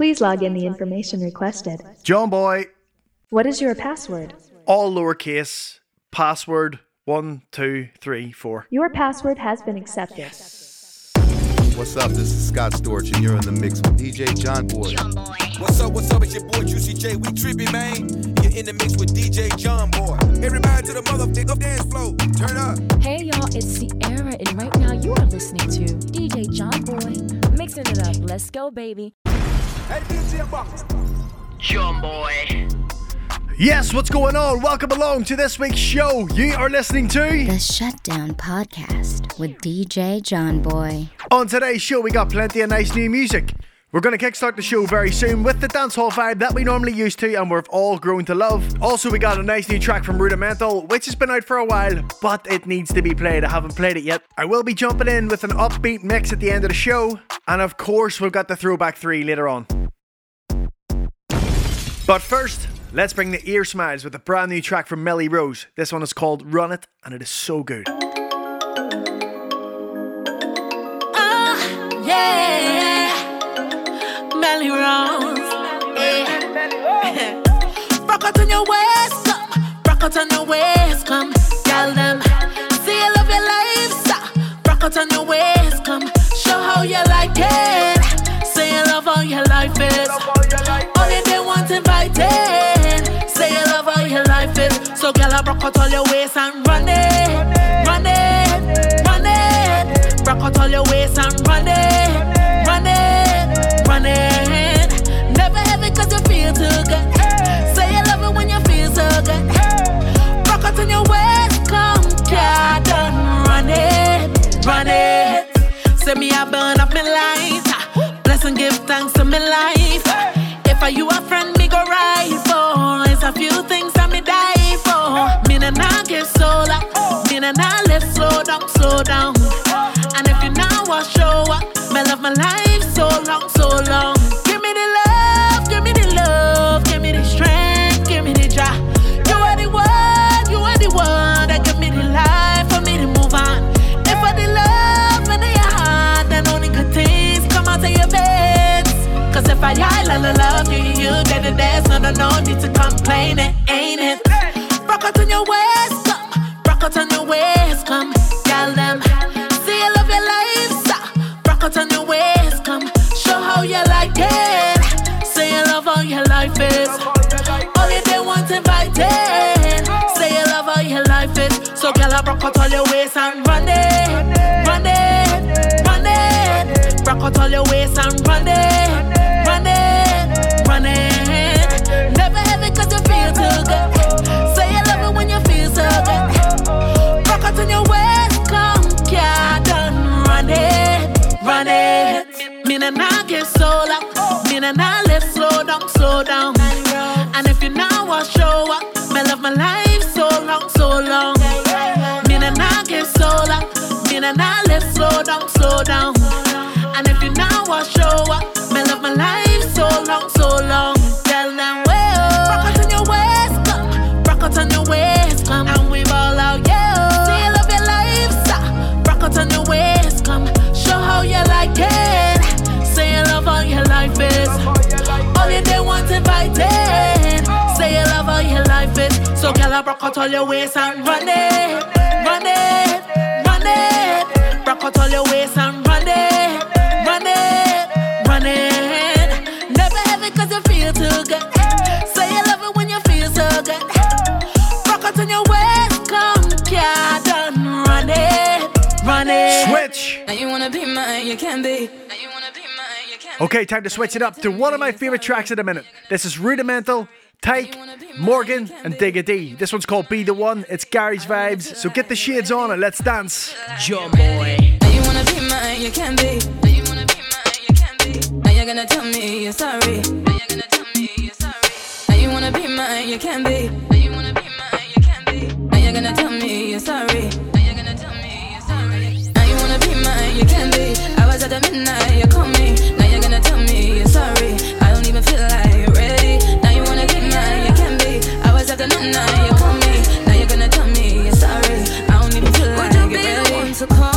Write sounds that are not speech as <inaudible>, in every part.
Please log in the information requested. John Boy, What is your password? all lowercase, password one, two, three, four. Your password has been accepted. What's up? This is Scott Storch, and you're in the mix with DJ John Boy. What's up, what's up, it's your boy Juicy J. We trippy, man. You're in the mix with DJ John Boy. Everybody to the motherfucker dance floor. Turn up. Hey y'all, it's Ciara, and right now you are listening to DJ John Boy mixing it up. Let's go, baby. Yes, what's going on? Welcome along to this week's show. You are listening to. The Shutdown Podcast with DJ John Boy. On today's show, we got plenty of nice new music. We're going to kickstart the show very soon with the dancehall vibe that we normally used to and we've all grown to love. Also, we got a nice new track from Rudimental, which has been out for a while, but it needs to be played. I haven't played it yet. I will be jumping in with an upbeat mix at the end of the show, and of course, we've got the throwback three later on. But first, let's bring the ear smiles with a brand new track from Melly Rose. This one is called Run It, and it is so good. Oh, Yeah, Melly Rose. Yeah. <laughs> Rock out on your waist, come. Rock out on your waist, come. Tell them, see you love your life, stop. Rock out on your waist, come. Show how you like it. Say you love how your life is. Only they want invited. Say you love how your life is. So, girl, I rock out all your waist and run it, run it, run it. Rock out all your waist thanks to my life. If I you a friend, me go right for. It's a few things that me die for. Me and I get so loud. Me and I live slow down, slow down. And if you now want show up, me love my life so long, so long. Your waist, come. Rock out on your waist, come. Tell them, see you love your life, stop. Rock out on your waist, come. Show how you like it. Say you love how your life is. Only they want invited. Say you love how your life is. So girl, I rock out all your waist and run it, run it, run it. Rock out all your waist and Me and I live slow down, slow down. And if you now want show up, me love my life so long, so long. Tell them, well, rock out on your waist, come. Rock out on your waist, come. And we ball out, yeah. Say you love your life, stop. Rock out on your waist, come. Show how you like it. Say you love how your life is. Only they want invited. Say you love how your life is. So girl, I rock out all your waist and run it, run it, it. Rock out all your waist and run it, run it, run it. Never have it cause you feel too good. Say you love it when you feel so good. Rock out on your waist, come, yeah, done. Run it, run it. Switch! Now you wanna be mine, you can be. Now you wanna be mine, you can Okay, time to switch it up to one of my favorite tracks at the minute. This is Rudimental, Tyke, Morgan, and Digga D. This one's called Be the One. It's Gary's vibes. So get the shades on and let's dance. John Boy. Wanna be mine, you can be. Now you wanna be mine, you can be. Now you're gonna tell me you're sorry. Now you're gonna tell me you're sorry. Now you wanna be mine, you can be. Now you wanna be mine, you can be. Now you're gonna tell me you're sorry. Now you're gonna tell me you're sorry. Now you wanna be mine, you can be. I was at the midnight, you call me. Now you're gonna tell me you're sorry. I don't even feel like you're ready. Now you wanna be mine, you can be. I was at the midnight, you call me. Now you're gonna tell me you're sorry. I don't even feel like you're ready. to call.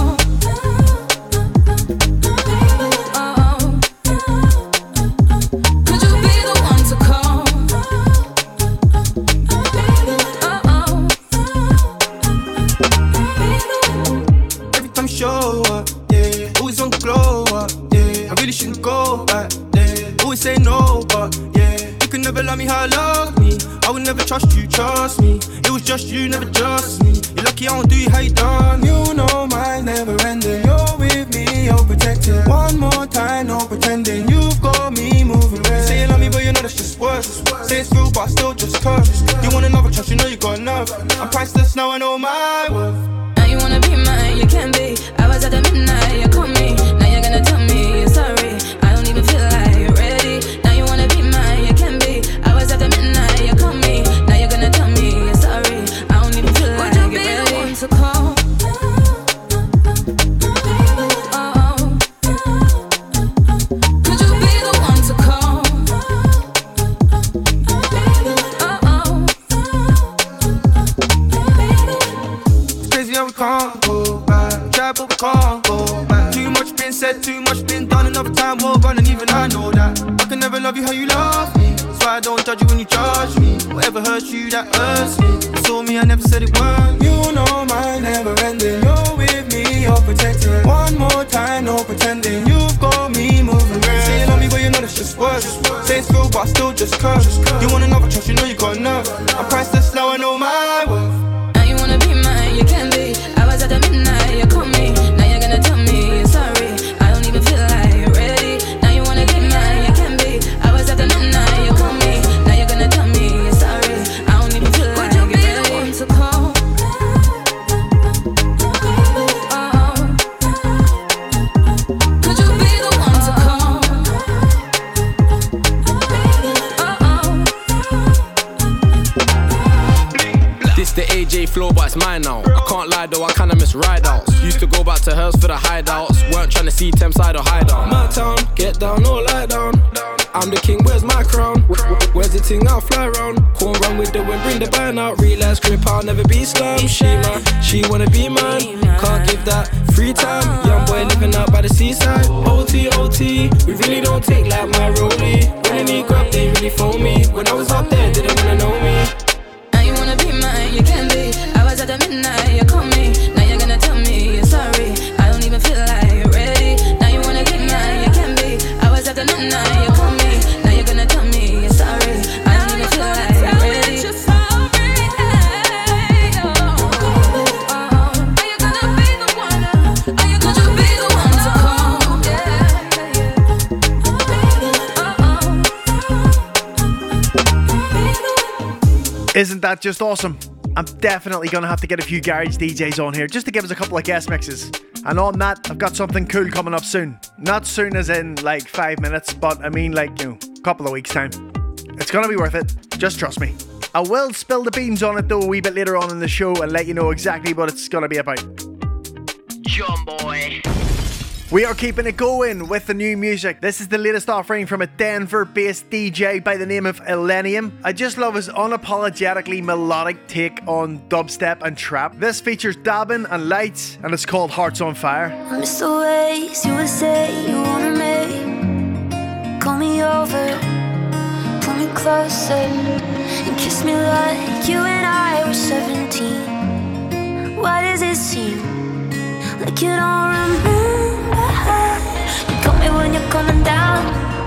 Say no, but yeah. You can never love me how I love me. I would never trust you, trust me. It was just you, never just me. You're lucky I don't do you how you done. You know mine never ending. You're with me, oh, you're protected. One more time, no pretending. You've got me moving. Red. Say you love me, but you know that's just words. Say it's real, but I still just curse. You want another trust, you know you got enough. I'm priceless now, I know my worth. Now you wanna be mine, you can be. I was at the midnight, you called me. Too much been done. Enough time will run, and even I know that. I can never love you how you love me. That's why I don't judge you when you judge me. Whatever hurts you, that hurts me. You saw me, I never said it weren't. You know mine never ending. You're with me, you're protected. One more time, no pretending. You've got me moving. Red. Say you love me, but you know that's just words. Say it's real, but I still just curse. You want another trust, you know you got enough. I'm priceless AJ but it's mine now. I can't lie though, I kinda miss rideouts. Used to go back to hers for the hideouts. Weren't trying to see Thameside or hideout. My town, get down or lie down. I'm the king, where's my crown? Where's the ting? I'll fly round. Corn run with the wind, bring the band out. Realize grip, I'll never be slam. She man, she wanna be mine. Can't give that free time. Young boy living out by the seaside. OT, OT, we really don't take like my rollie. When I need they really phone me. When I was up there, didn't wanna know me. You can be. I was at the midnight, you called me. Now you're gonna tell me you're sorry. I don't even feel like you're ready. Now you wanna be mine, you can be. I was at the midnight, you called me. Now you're gonna tell me you're sorry. I don't even feel like you're ready. Could you be the one? Oh, oh, oh. Isn't that just awesome? I'm definitely gonna have to get a few garage DJs on here just to give us a couple of guest mixes. And on that, I've got something cool coming up soon. Not soon as in like five minutes, but I mean like, you know, a couple of weeks' time. It's gonna be worth it. Just trust me. I will spill the beans on it though a wee bit later on in the show and let you know exactly what it's gonna be about. John Boy. We are keeping it going with the new music. This is the latest offering from a Denver based DJ by the name of Illenium. I just love his unapologetically melodic take on dubstep and trap. This features Dabin and lights and it's called Hearts on Fire. I miss the ways you would say you wanted me. Call me over, pull me closer, and kiss me like you and I were 17. Why does it seem like you don't remember? You're coming down.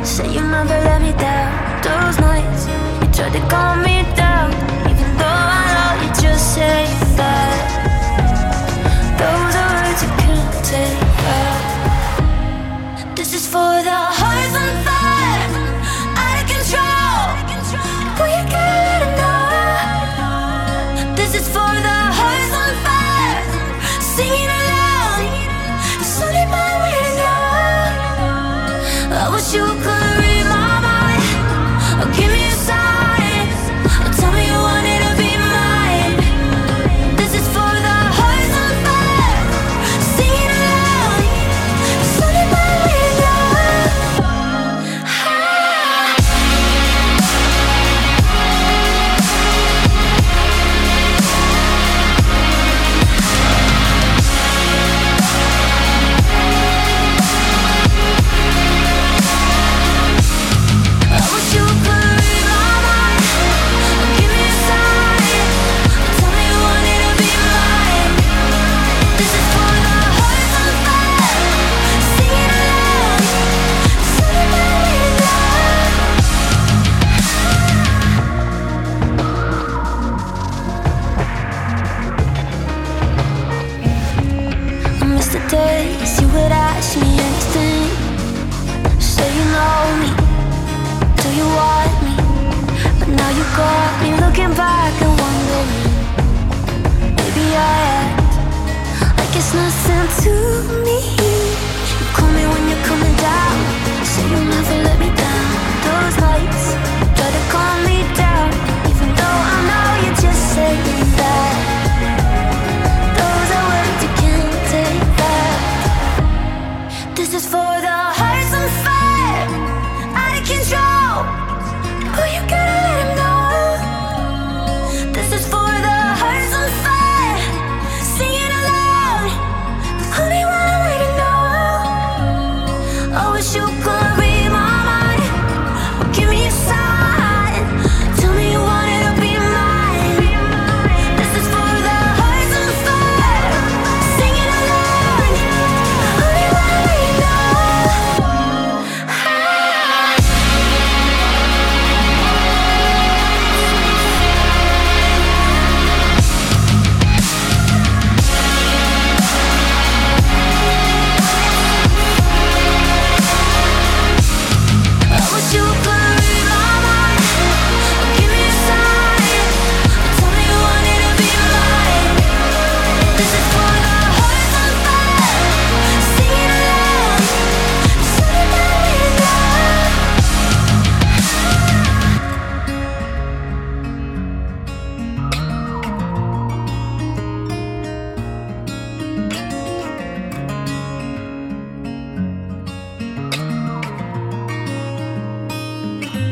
Say you never let me down. Those nights you tried to calm me down, even though I know you just say that. Those are words you can't take back. This is for the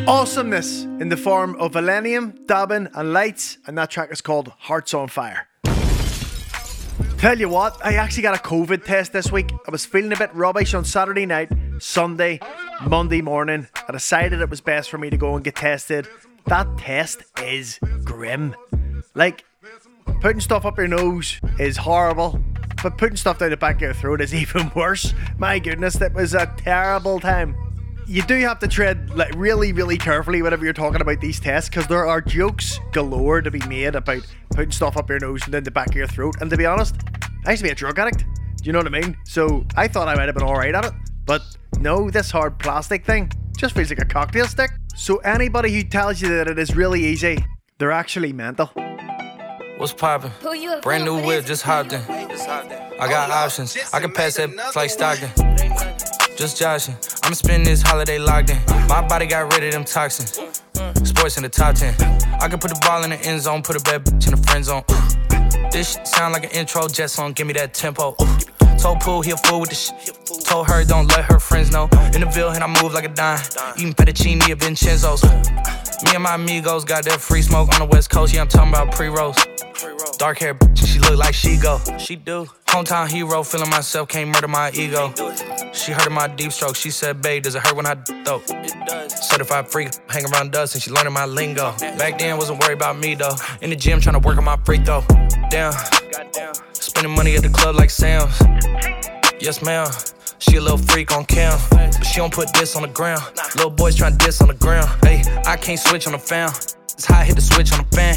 Awesomeness in the form of Illenium, Dabin, and Lights, and that track is called Hearts on Fire. Tell you what, I actually got a COVID test this week. I was feeling a bit rubbish on Saturday night, Sunday, Monday morning. I decided it was best for me to go and get tested. That test is grim. Like, putting stuff up your nose is horrible, but putting stuff down the back of your throat is <laughs> even worse. My goodness, that was a terrible time. You do have to tread like really, really carefully whenever you're talking about these tests because there are jokes galore to be made about putting stuff up your nose and then the back of your throat. And to be honest, I used to be a drug addict. Do you know what I mean? So I thought I might have been alright at it. But no, this hard plastic thing just feels like a cocktail stick. So anybody who tells you that it is really easy, they're actually mental. What's poppin'? Brand new whip, just hopped in. I got options. I can pass that like Stockton. Just joshing. I'ma spend this holiday locked in. My body got rid of them toxins. Sports in the top 10. I can put the ball in the end zone, put a bad bitch in the friend zone. This shit sound like an intro jet song, give me that tempo. Told Pooh he a fool with the shit. Told her don't let her friends know. In the Ville and I move like a dime. Eating fettuccine at Vincenzo's. Me and my amigos got that free smoke on the west coast. Yeah, I'm talking about pre-rolls. Dark hair, bitch, she look like she go. She do. Hometown hero, feeling myself, can't murder my ego. She heard of my deep stroke. She said, babe, does it hurt when I though? It does. Certified freak, hang around dust, and she learning my lingo. <laughs> Back then, wasn't worried about me though. In the gym, trying to work on my free throw. Damn. Spending money at the club like Sam's. Yes, ma'am. She a little freak on cam, but she don't put this on the ground. Little boys tryna diss on the ground. Hey, I can't switch on the fan. It's I hit the switch on the fan.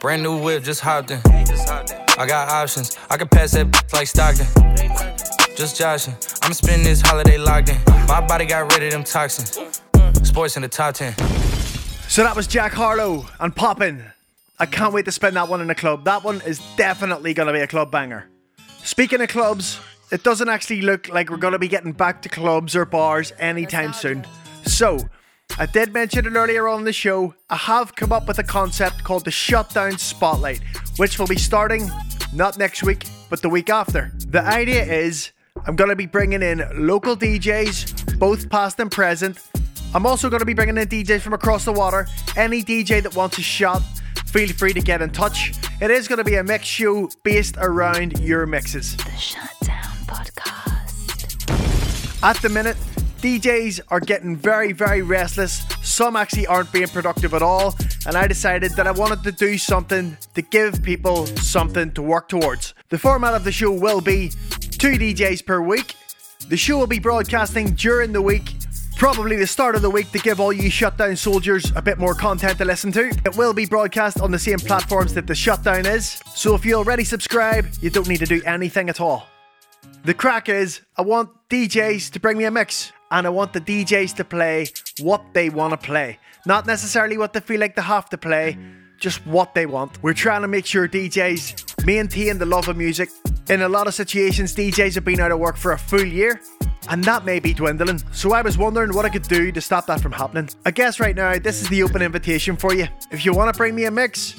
Brand new whip, just hopped in. I got options. I can pass that like Stockton. Just joshing. I'm spending this holiday locked in. My body got rid of them toxins. Sports in the top 10. So that was Jack Harlow and Poppin'. I can't wait to spend that one in a club. That one is definitely going to be a club banger. Speaking of clubs, it doesn't actually look like we're going to be getting back to clubs or bars anytime soon. So, I did mention it earlier on the show. I have come up with a concept called the Shutdown Spotlight, which will be starting not next week, but the week after. The idea is I'm going to be bringing in local DJs, both past and present. I'm also going to be bringing in DJs from across the water. Any DJ that wants a shot, feel free to get in touch. It is going to be a mix show based around your mixes. The Shutdown Podcast. At the minute, DJs are getting very, very restless. Some actually aren't being productive at all. And I decided that I wanted to do something to give people something to work towards. The format of the show will be two DJs per week. The show will be broadcasting during the week probably the start of the week to give all you shutdown soldiers a bit more content to listen to. It will be broadcast on the same platforms that the shutdown is, so if you already subscribe, you don't need to do anything at all. The crack is, I want DJs to bring me a mix, and I want the DJs to play what they want to play. Not necessarily what they feel like they have to play, just what they want. We're trying to make sure DJs maintain the love of music. In a lot of situations, DJs have been out of work for a full year, and that may be dwindling. So I was wondering what I could do to stop that from happening. I guess right now, this is the open invitation for you. If you want to bring me a mix,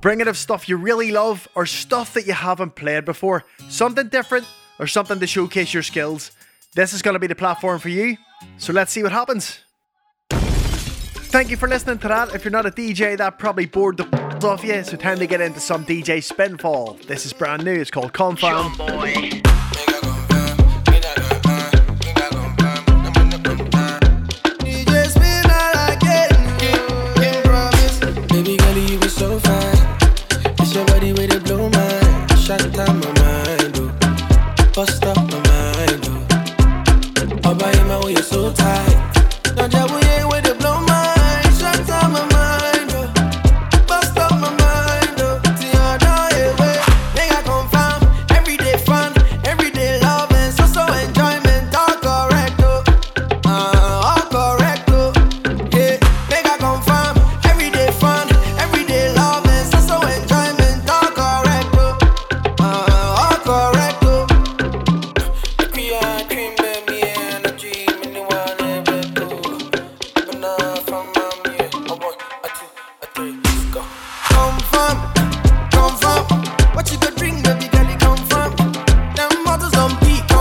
bring it of stuff you really love or stuff that you haven't played before. Something different or something to showcase your skills. This is going to be the platform for you. So let's see what happens. Thank you for listening to that. If you're not a DJ, that probably bored the f- off you. So time to get into some DJ Spinall. This is brand new. It's called Confirm. So tight.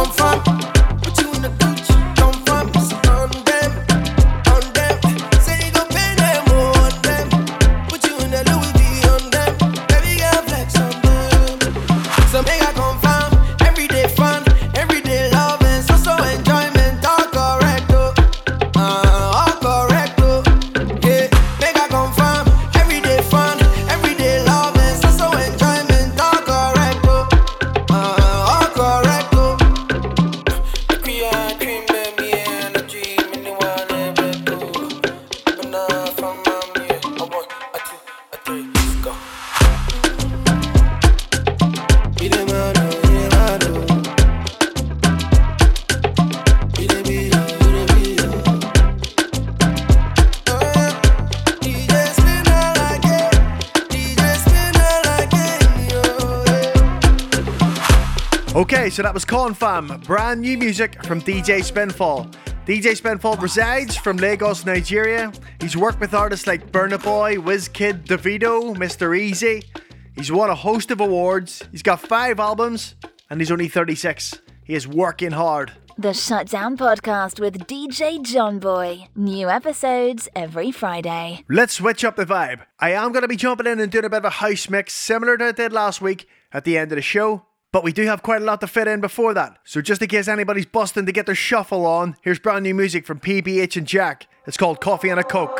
Peak, confirm. So that was Confirm, brand new music from DJ Spinall. DJ Spinall resides from Lagos, Nigeria. He's worked with artists like Burna Boy, Wizkid, Davido, Mr. Eazi. He's won a host of awards. He's got five albums, and he's only 36. He is working hard. The Shutdown Podcast with DJ John Boy. New episodes every Friday. Let's switch up the vibe. I am going to be jumping in and doing a bit of a house mix similar to what I did last week at the end of the show. But we do have quite a lot to fit in before that. So just in case anybody's busting to get their shuffle on, here's brand new music from PBH and Jack. It's called Coffee and a Coke.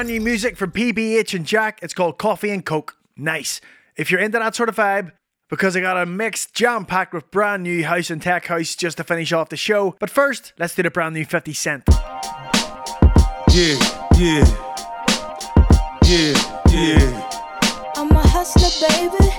Brand new music from PBH and Jack. It's called Coffee and Coke. Nice. If you're into that sort of vibe, because I got a mix jam packed with brand new house and tech house just to finish off the show. But first, let's do the brand new 50 Cent. Yeah, yeah. Yeah, yeah. I'm a hustler, baby.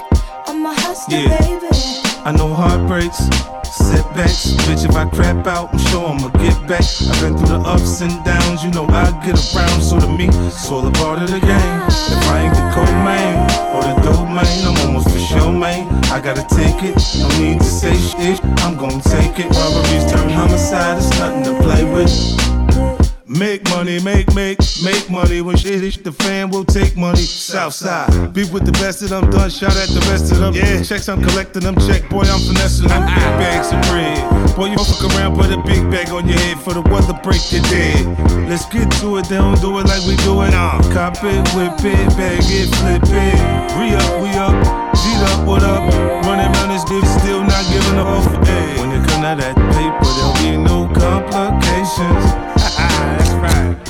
I'm a hustler, Yeah. baby. I know heartbreaks, setbacks. Bitch, if I crap out, I'm sure I'ma get back. I've been through the ups and downs, you know I get around. So to me, it's all a part of the game. If I ain't the co-main or the dope main, I'm almost for sure, man. I gotta take it, no need to say shit. I'm gonna take it. Robberies turn homicide, it's nothing to play with. Make money, make, make, make money. When shit hit the fan, we'll take money. Southside. Be with the best of them, done. Shout at the rest of them. Yeah. Checks, I'm collecting them. Check, boy, I'm finessing them. Big bags of bread. Boy, you fuck around, put a big bag on your head for the weather break your dead. Let's get to it, they don't do it like we do it. Uh. Cop it, whip it, bag it, flip it. Re up, we up. G'd up, what up? Running around this bitch, still not giving up. Hey. When it come to that paper, there'll be no complications.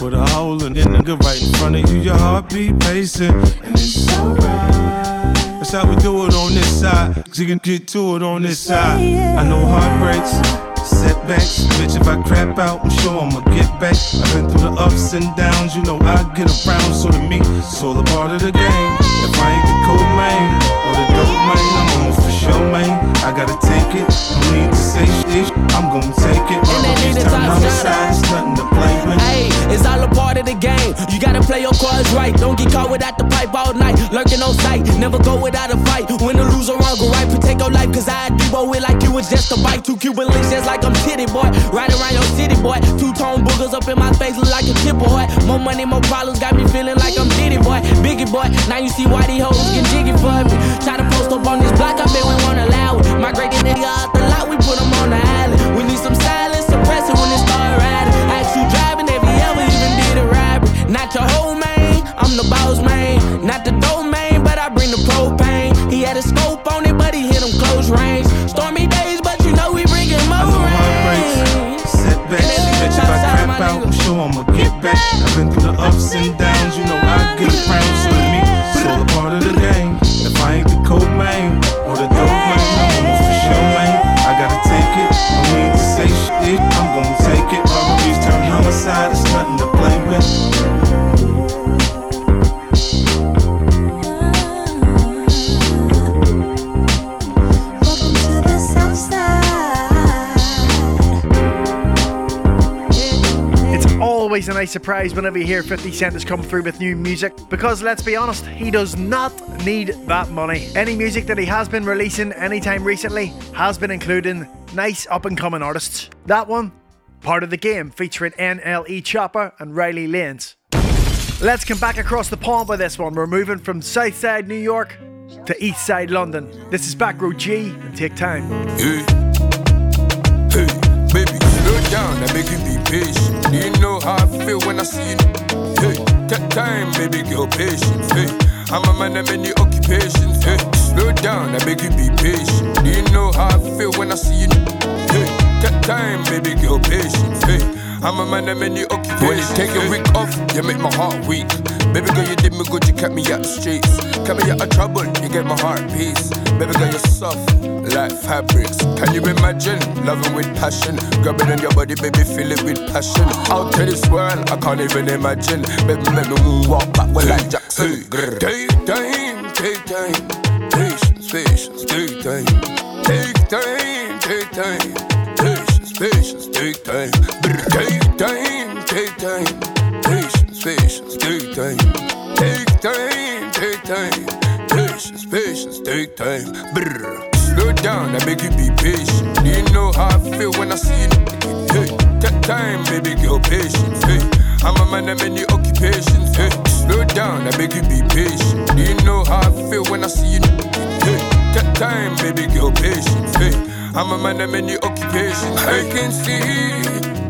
Put a hole in the nigga right in front of you, your heartbeat pacing, and it's alright. That's how we do it on this side. Cause you can get to it on this side. I know heartbreaks, setbacks. Bitch, if I crap out, I'm sure I'ma get back. I've been through the ups and downs, you know I get around. So to me, it's all a part of the game. If I ain't the cold man or the dope I gotta take it. No need to say shit. I'm gonna take it. Robberies turn homicide, it's nothing to play with. Hey, it's all a part of the game. You gotta play your cards right. Don't get caught without the pipe all night. Lurking on sight, never go without a fight. Win or lose or wrong, go right. Protect your life, cause I do it like you was just a bite. Two Cuban links just like I'm titty boy. Right around your city boy. Two tone boogers up in my face, look like a chip boy. More money, more problems, got me feeling like I'm Diddy boy. Biggie boy, now you see why these hoes get jiggy for me. Try to post up on this block, I bet we through the always a nice surprise whenever you hear 50 Cent has come through with new music because let's be honest, he does not need that money. Any music that he has been releasing anytime recently has been including nice up and coming artists. That one, part of the game, featuring NLE Choppa and Rileyy Lanez. Let's come back across the pond with this one. We're moving from Southside New York to Eastside London. This is Backroad Gee and Take Time. Down, I beg you be patient. Do you know how I feel when I see you? Hey, take time, baby, girl, patience. Hey, I'm a man of many occupations. Hey, slow down, I beg you be patient. Do you know how I feel when I see you? Hey, take time, baby, girl, patience. Hey, I'm a man of many occupations. When you take a week off, you make my heart weak. Baby girl, you did me good, you kept me out the streets. Kept me out of trouble, you get my heart peace. Baby girl, you're soft like fabrics. Can you imagine loving with passion? Grabbing on your body, baby, feel it with passion. Out to this world, I can't even imagine. Baby, make me walk back with like Jackson. Take time, take time. Patience, patience, take time. Take time, take time. Patience, take time. Take time, take time. Patience, patience, take time. Take time, take time. Patience, patience, take time. Brr. Slow down, I beg you be patient. Do you know how I feel when I see you? Take time. baby girl, patience. Hey, I'm a man of many occupations. Hey, slow down, I beg you be patient. Do you know how I feel when I see you? Take time, baby girl, patience. Hey, I'm a man of many occupations. I can see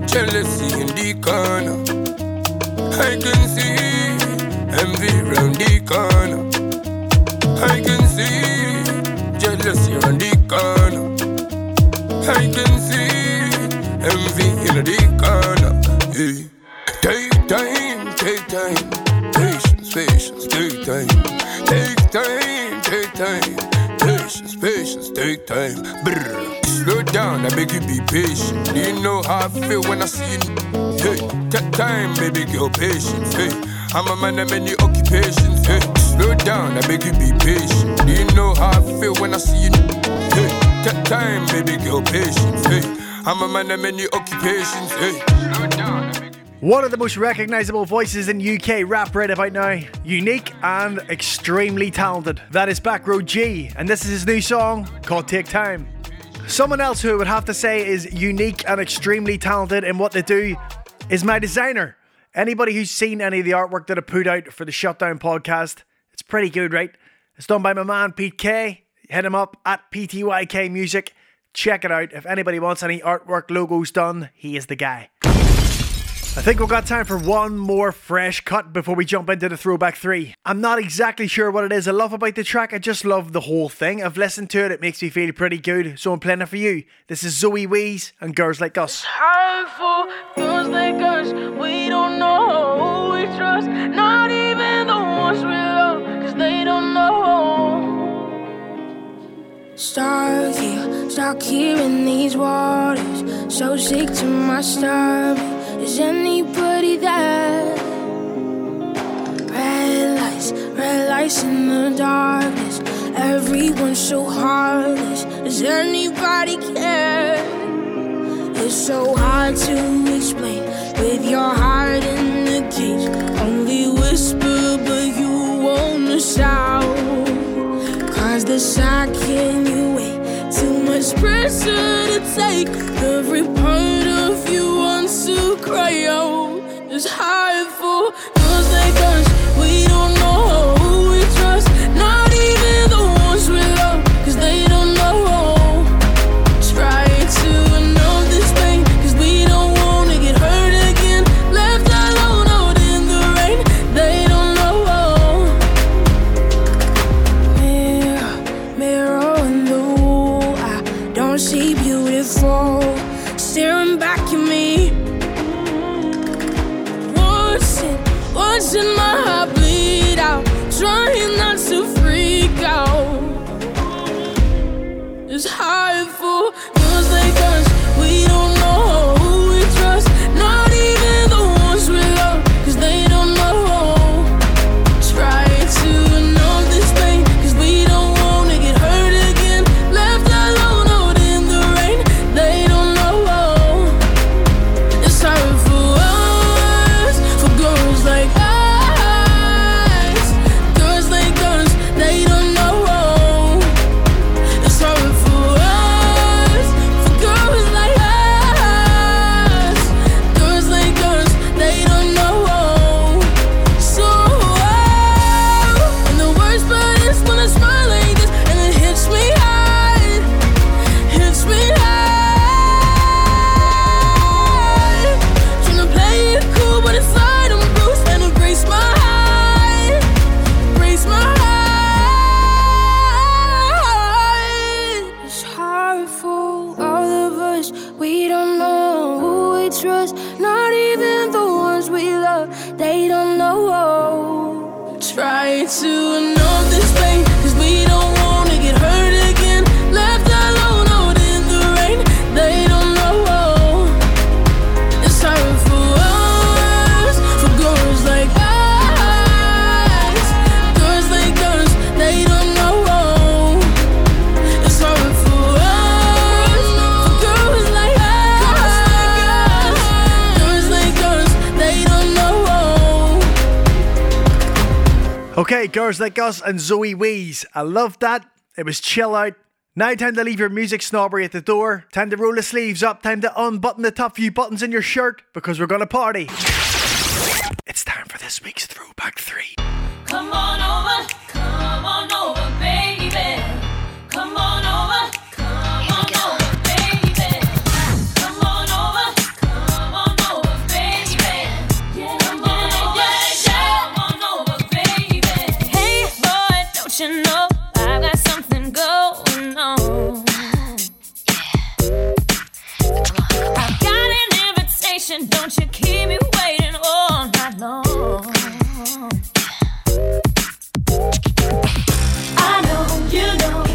jealousy in the corner. I can see envy round the corner. I can see jealousy around the corner. I can see envy in the corner. Yeah. Take time, take time, patience, patience, take time, take time, take time, patience, patience, take time. Brr. Slow down, I beg you be patient. Do you know how I feel when I see you? Hey, take time, baby girl, patience. Hey, I'm a man of many occupations. Hey, slow down, I beg you be patient. Do you know how I feel when I see you? Hey, take time, baby girl, patience. Hey, I'm a man of many occupations. Hey, slow down. One of the most recognisable voices in UK rap right about now. Unique and extremely talented. That is Backroad Gee, and this is his new song called Take Time. Someone else who I would have to say is unique and extremely talented in what they do is my designer. Anybody who's seen any of the artwork that I put out for the Shutdown podcast, it's pretty good, right? It's done by my man Pete K. Hit him up at PTYK Music. Check it out. If anybody wants any artwork logos done, he is the guy. I think we've got time for one more fresh cut before we jump into the throwback three. I'm not exactly sure what it is I love about the track, I just love the whole thing. I've listened to it, it makes me feel pretty good, so I'm playing it for you. This is Zoe Wees and Girls Like Us. Girls like us, we don't know who we trust, not even the ones we love, cause they don't know. Stuck here, stuck here in these waters. So sick to my stomach. Is anybody there? Red lights, red lights in the darkness. Everyone's so heartless. Does anybody care? It's so hard to explain with your heart in the cage. Only whisper, but you wanna shout. Cause the second you wait, too much pressure to take. Every part of you cry out. It's hard for those like us. We don't like us and Zoe Wees. I love that. It was chill out. Now time to leave your music snobbery at the door. Time to roll the sleeves up. Time to unbutton the top few buttons in your shirt because we're gonna party. It's time for this week's Throwback 3. Come on over, come on over, baby. Come on over. attention. Don't you keep me waiting all night long. I know you know.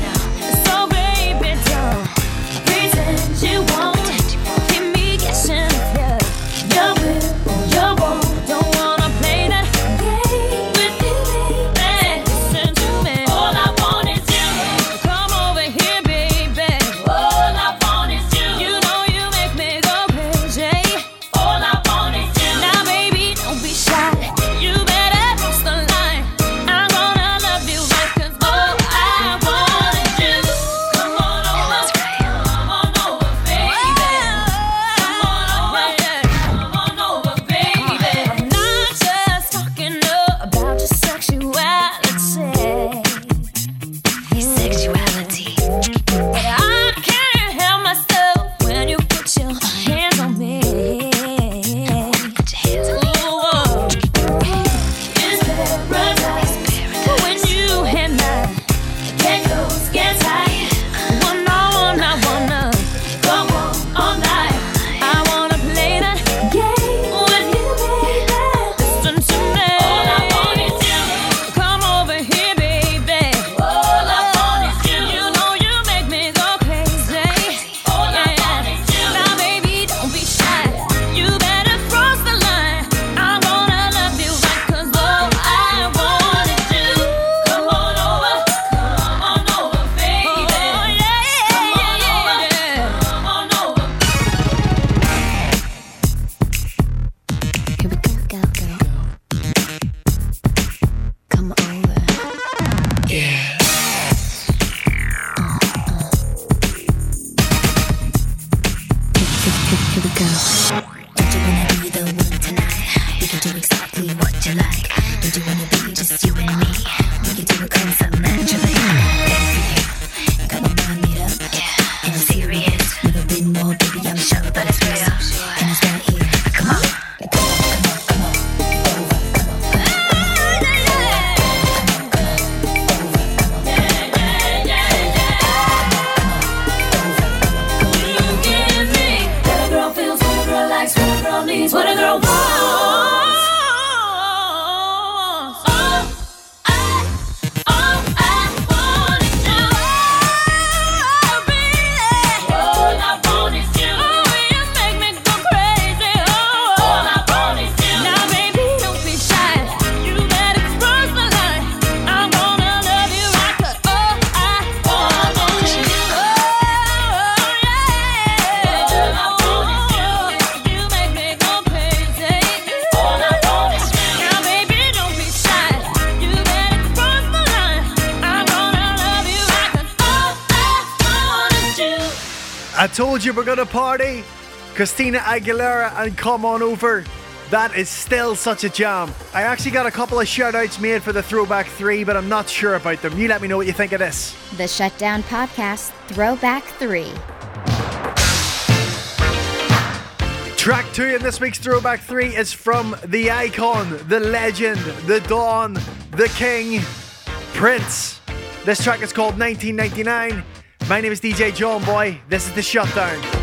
Christina Aguilera and Come On Over. That is still such a jam. I actually got a couple of shout outs made for the Throwback 3, but I'm not sure about them. You let me know what you think of this. The Shutdown Podcast Throwback 3. Track 2 in this week's Throwback 3 is from the icon, the legend, the dawn, the king, Prince. This track is called 1999. My name is DJ John Boy. This is The Shutdown.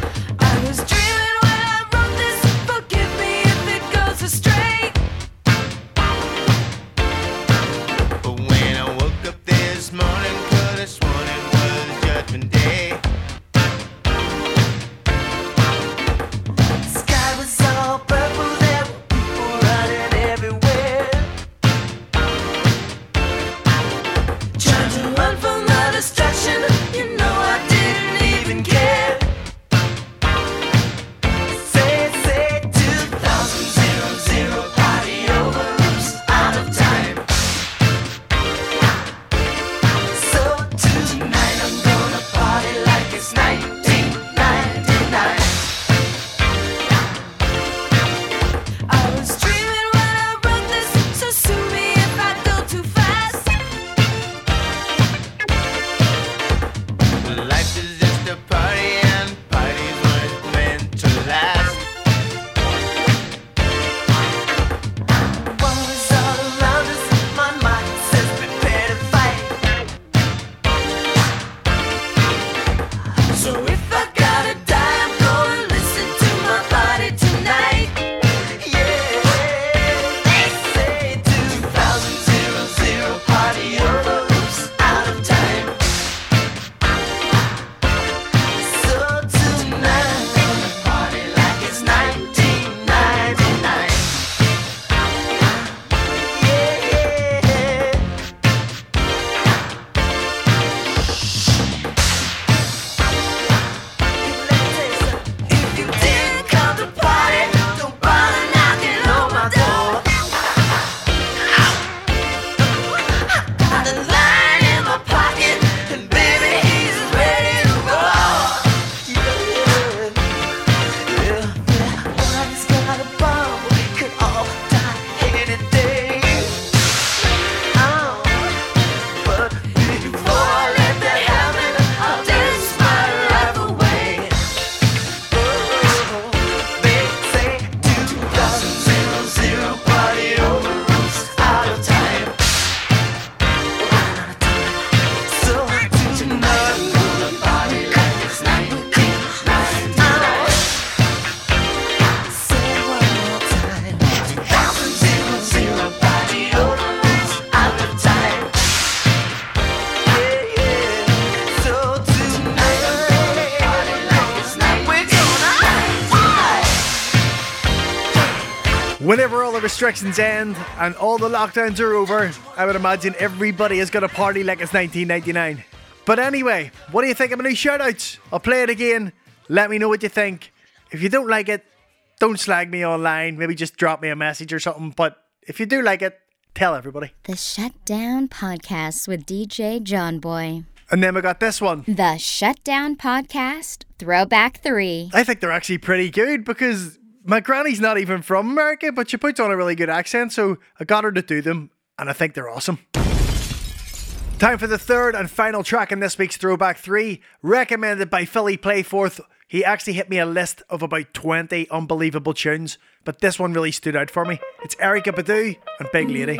Restrictions end and all the lockdowns are over, I would imagine everybody is going to party like it's 1999. But anyway, what do you think of my new shoutouts? I'll play it again. Let me know what you think. If you don't like it, don't slag me online. Maybe just drop me a message or something. But if you do like it, tell everybody. The Shutdown Podcast with DJ John Boy. And then we got this one. The Shutdown Podcast Throwback 3. I think they're actually pretty good because my granny's not even from America, but she puts on a really good accent, so I got her to do them, and I think they're awesome. Time for the third and final track in this week's Throwback 3, recommended by Philly Playforth. He actually hit me a list of about 20 unbelievable tunes, but this one really stood out for me. It's Erykah Badu and Bag Lady.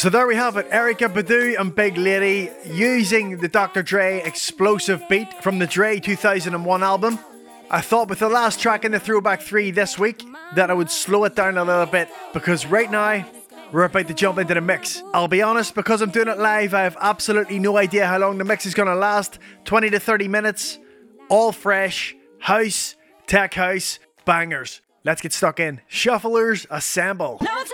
So there we have it, Erykah Badu and Bag Lady using the Dr. Dre explosive beat from the Dre 2001 album. I thought with the last track in the Throwback 3 this week that I would slow it down a little bit because right now we're about to jump into the mix. I'll be honest, because I'm doing it live, I have absolutely no idea how long the mix is going to last 20 to 30 minutes, all fresh, house, tech house, bangers. Let's get stuck in. Shufflers assemble. No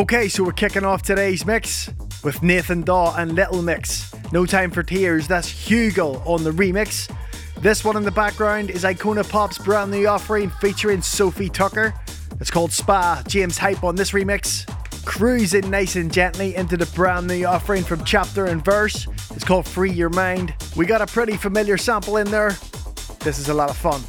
Okay, so we're kicking off today's mix with Nathan Dawe and Little Mix. No Time for Tears, that's Hugo on the remix. This one in the background is Icona Pop's brand new offering featuring Sofi Tukker. It's called Spa. James Hype on this remix. Cruising nice and gently into the brand new offering from Chapter and Verse. It's called Free Your Mind. We got a pretty familiar sample in there. This is a lot of fun.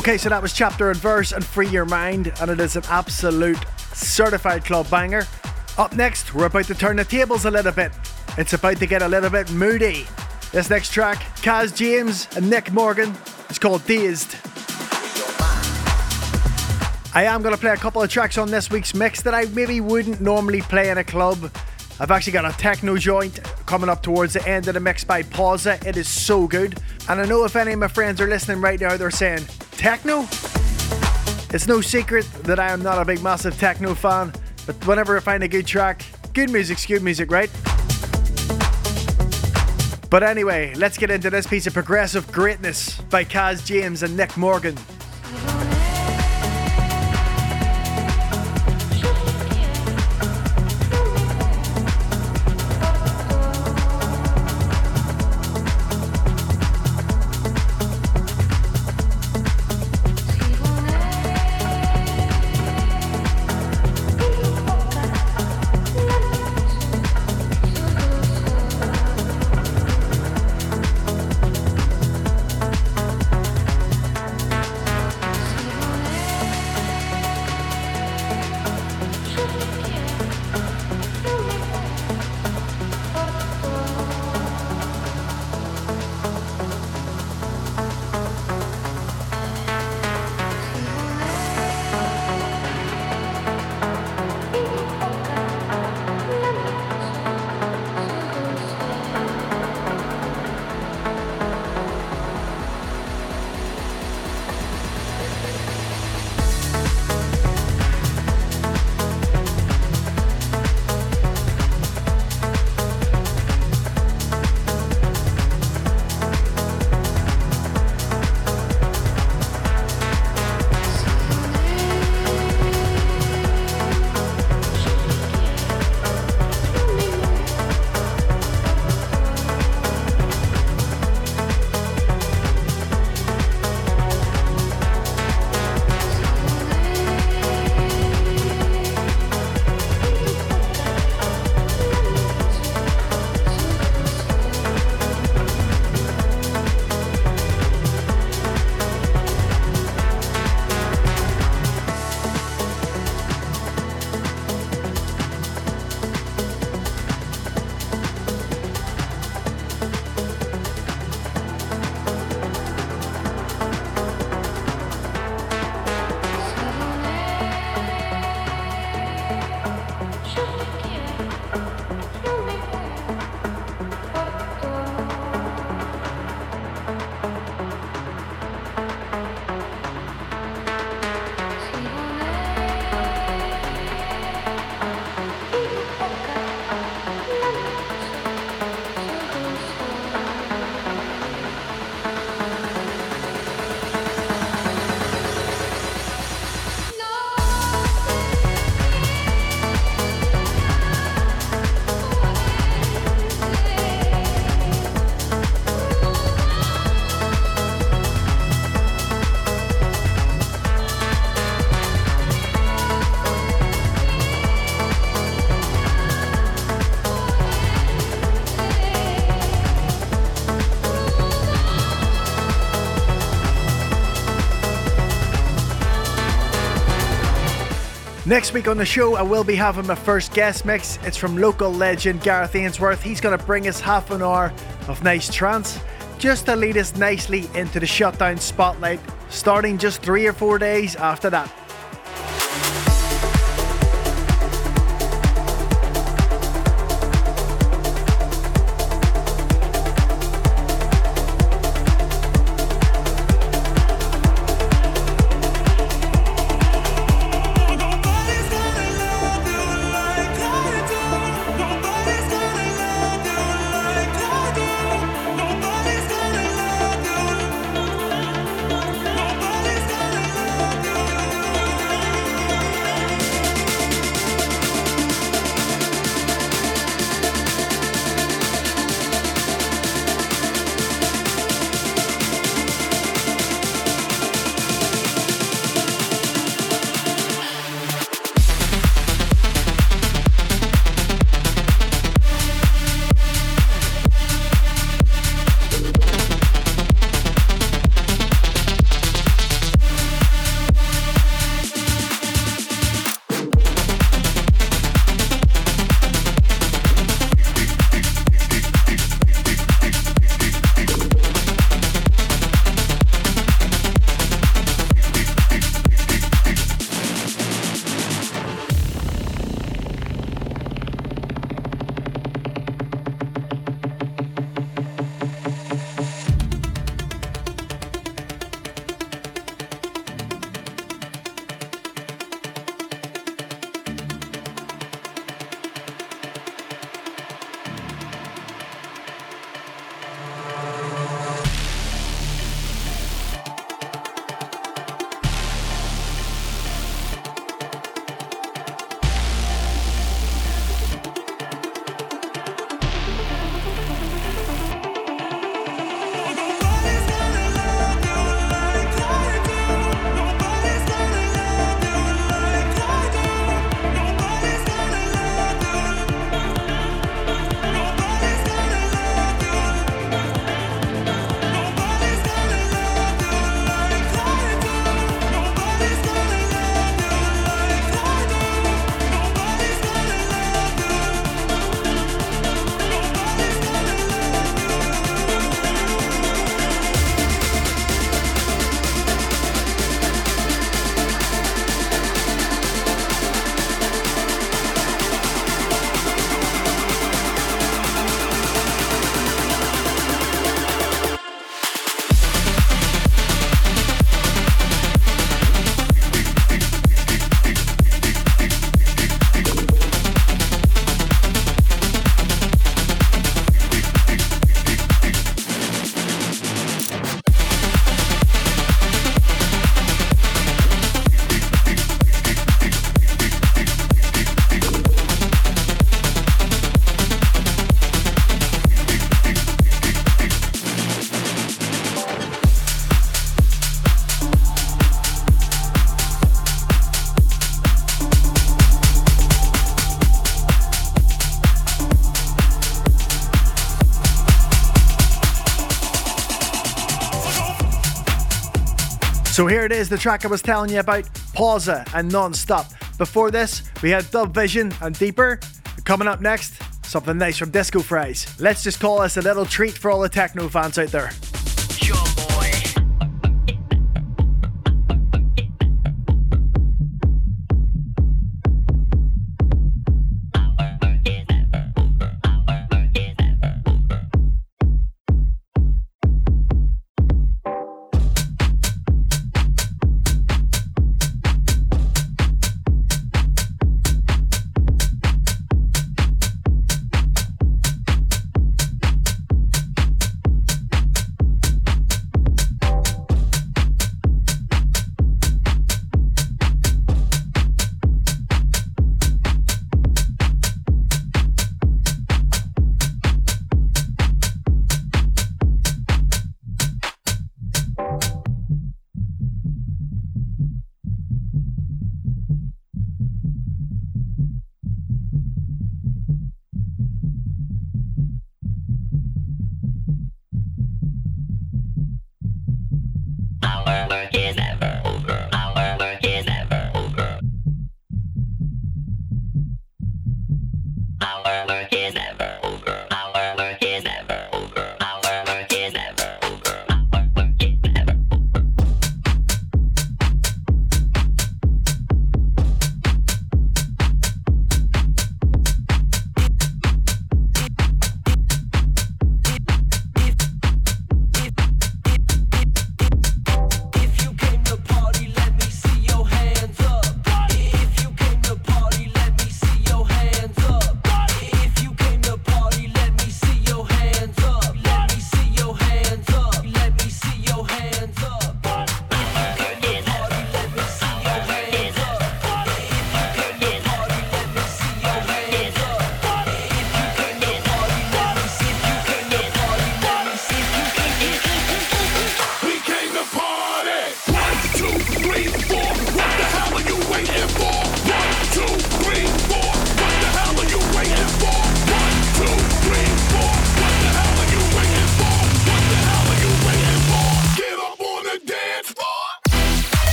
Okay, so that was Chapter and Verse and Free Your Mind, and it is an absolute certified club banger. Up next, we're about to turn the tables a little bit. It's about to get a little bit moody. This next track, Kaz James and Nick Morgan, it's called Dazed. I am going to play a couple of tracks on this week's mix that I maybe wouldn't normally play in a club. I've actually got a techno joint coming up towards the end of the mix by Pausa. It is so good. And I know if any of my friends are listening right now, they're saying, Techno? It's no secret that I am not a big, massive techno fan, but whenever I find a good track, good music's good music, right? But anyway, let's get into this piece of progressive greatness by Kaz James and Nick Morgan. Next week on the show, I will be having my first guest mix. It's from local legend Gareth Ainsworth. He's going to bring us half an hour of nice trance just to lead us nicely into the shutdown spotlight, starting just three or four days after that. Here it is, the track I was telling you about, Pausa and Non-Stop. Before this, we had Dub Vision and Deeper. Coming up next, something nice from Disco Fries. Let's just call this a little treat for all the techno fans out there.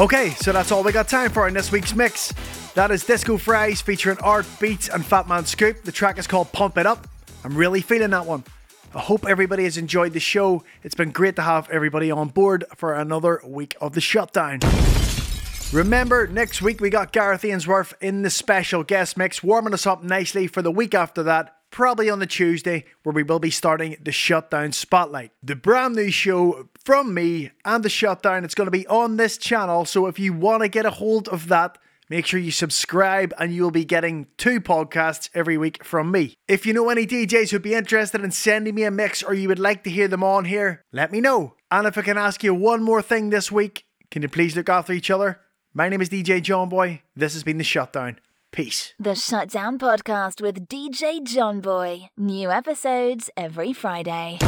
Okay, so that's all we got time for in this week's mix. That is Disco Fries featuring Art Beats and Fatman Scoop. The track is called Pump It Up. I'm really feeling that one. I hope everybody has enjoyed the show. It's been great to have everybody on board for another week of the shutdown. Remember, next week we got Gareth Ainsworth in the special guest mix, warming us up nicely for the week after that probably on the Tuesday, where we will be starting the Shutdown Spotlight. The brand new show from me and the Shutdown. It's going to be on this channel, so if you want to get a hold of that, make sure you subscribe and you'll be getting two podcasts every week from me. If you know any DJs who'd be interested in sending me a mix or you would like to hear them on here, let me know. And if I can ask you one more thing this week, can you please look after each other? My name is DJ John Boy. This has been The Shutdown. Peace. The Shutdown Podcast with DJ John Boy. New episodes every Friday.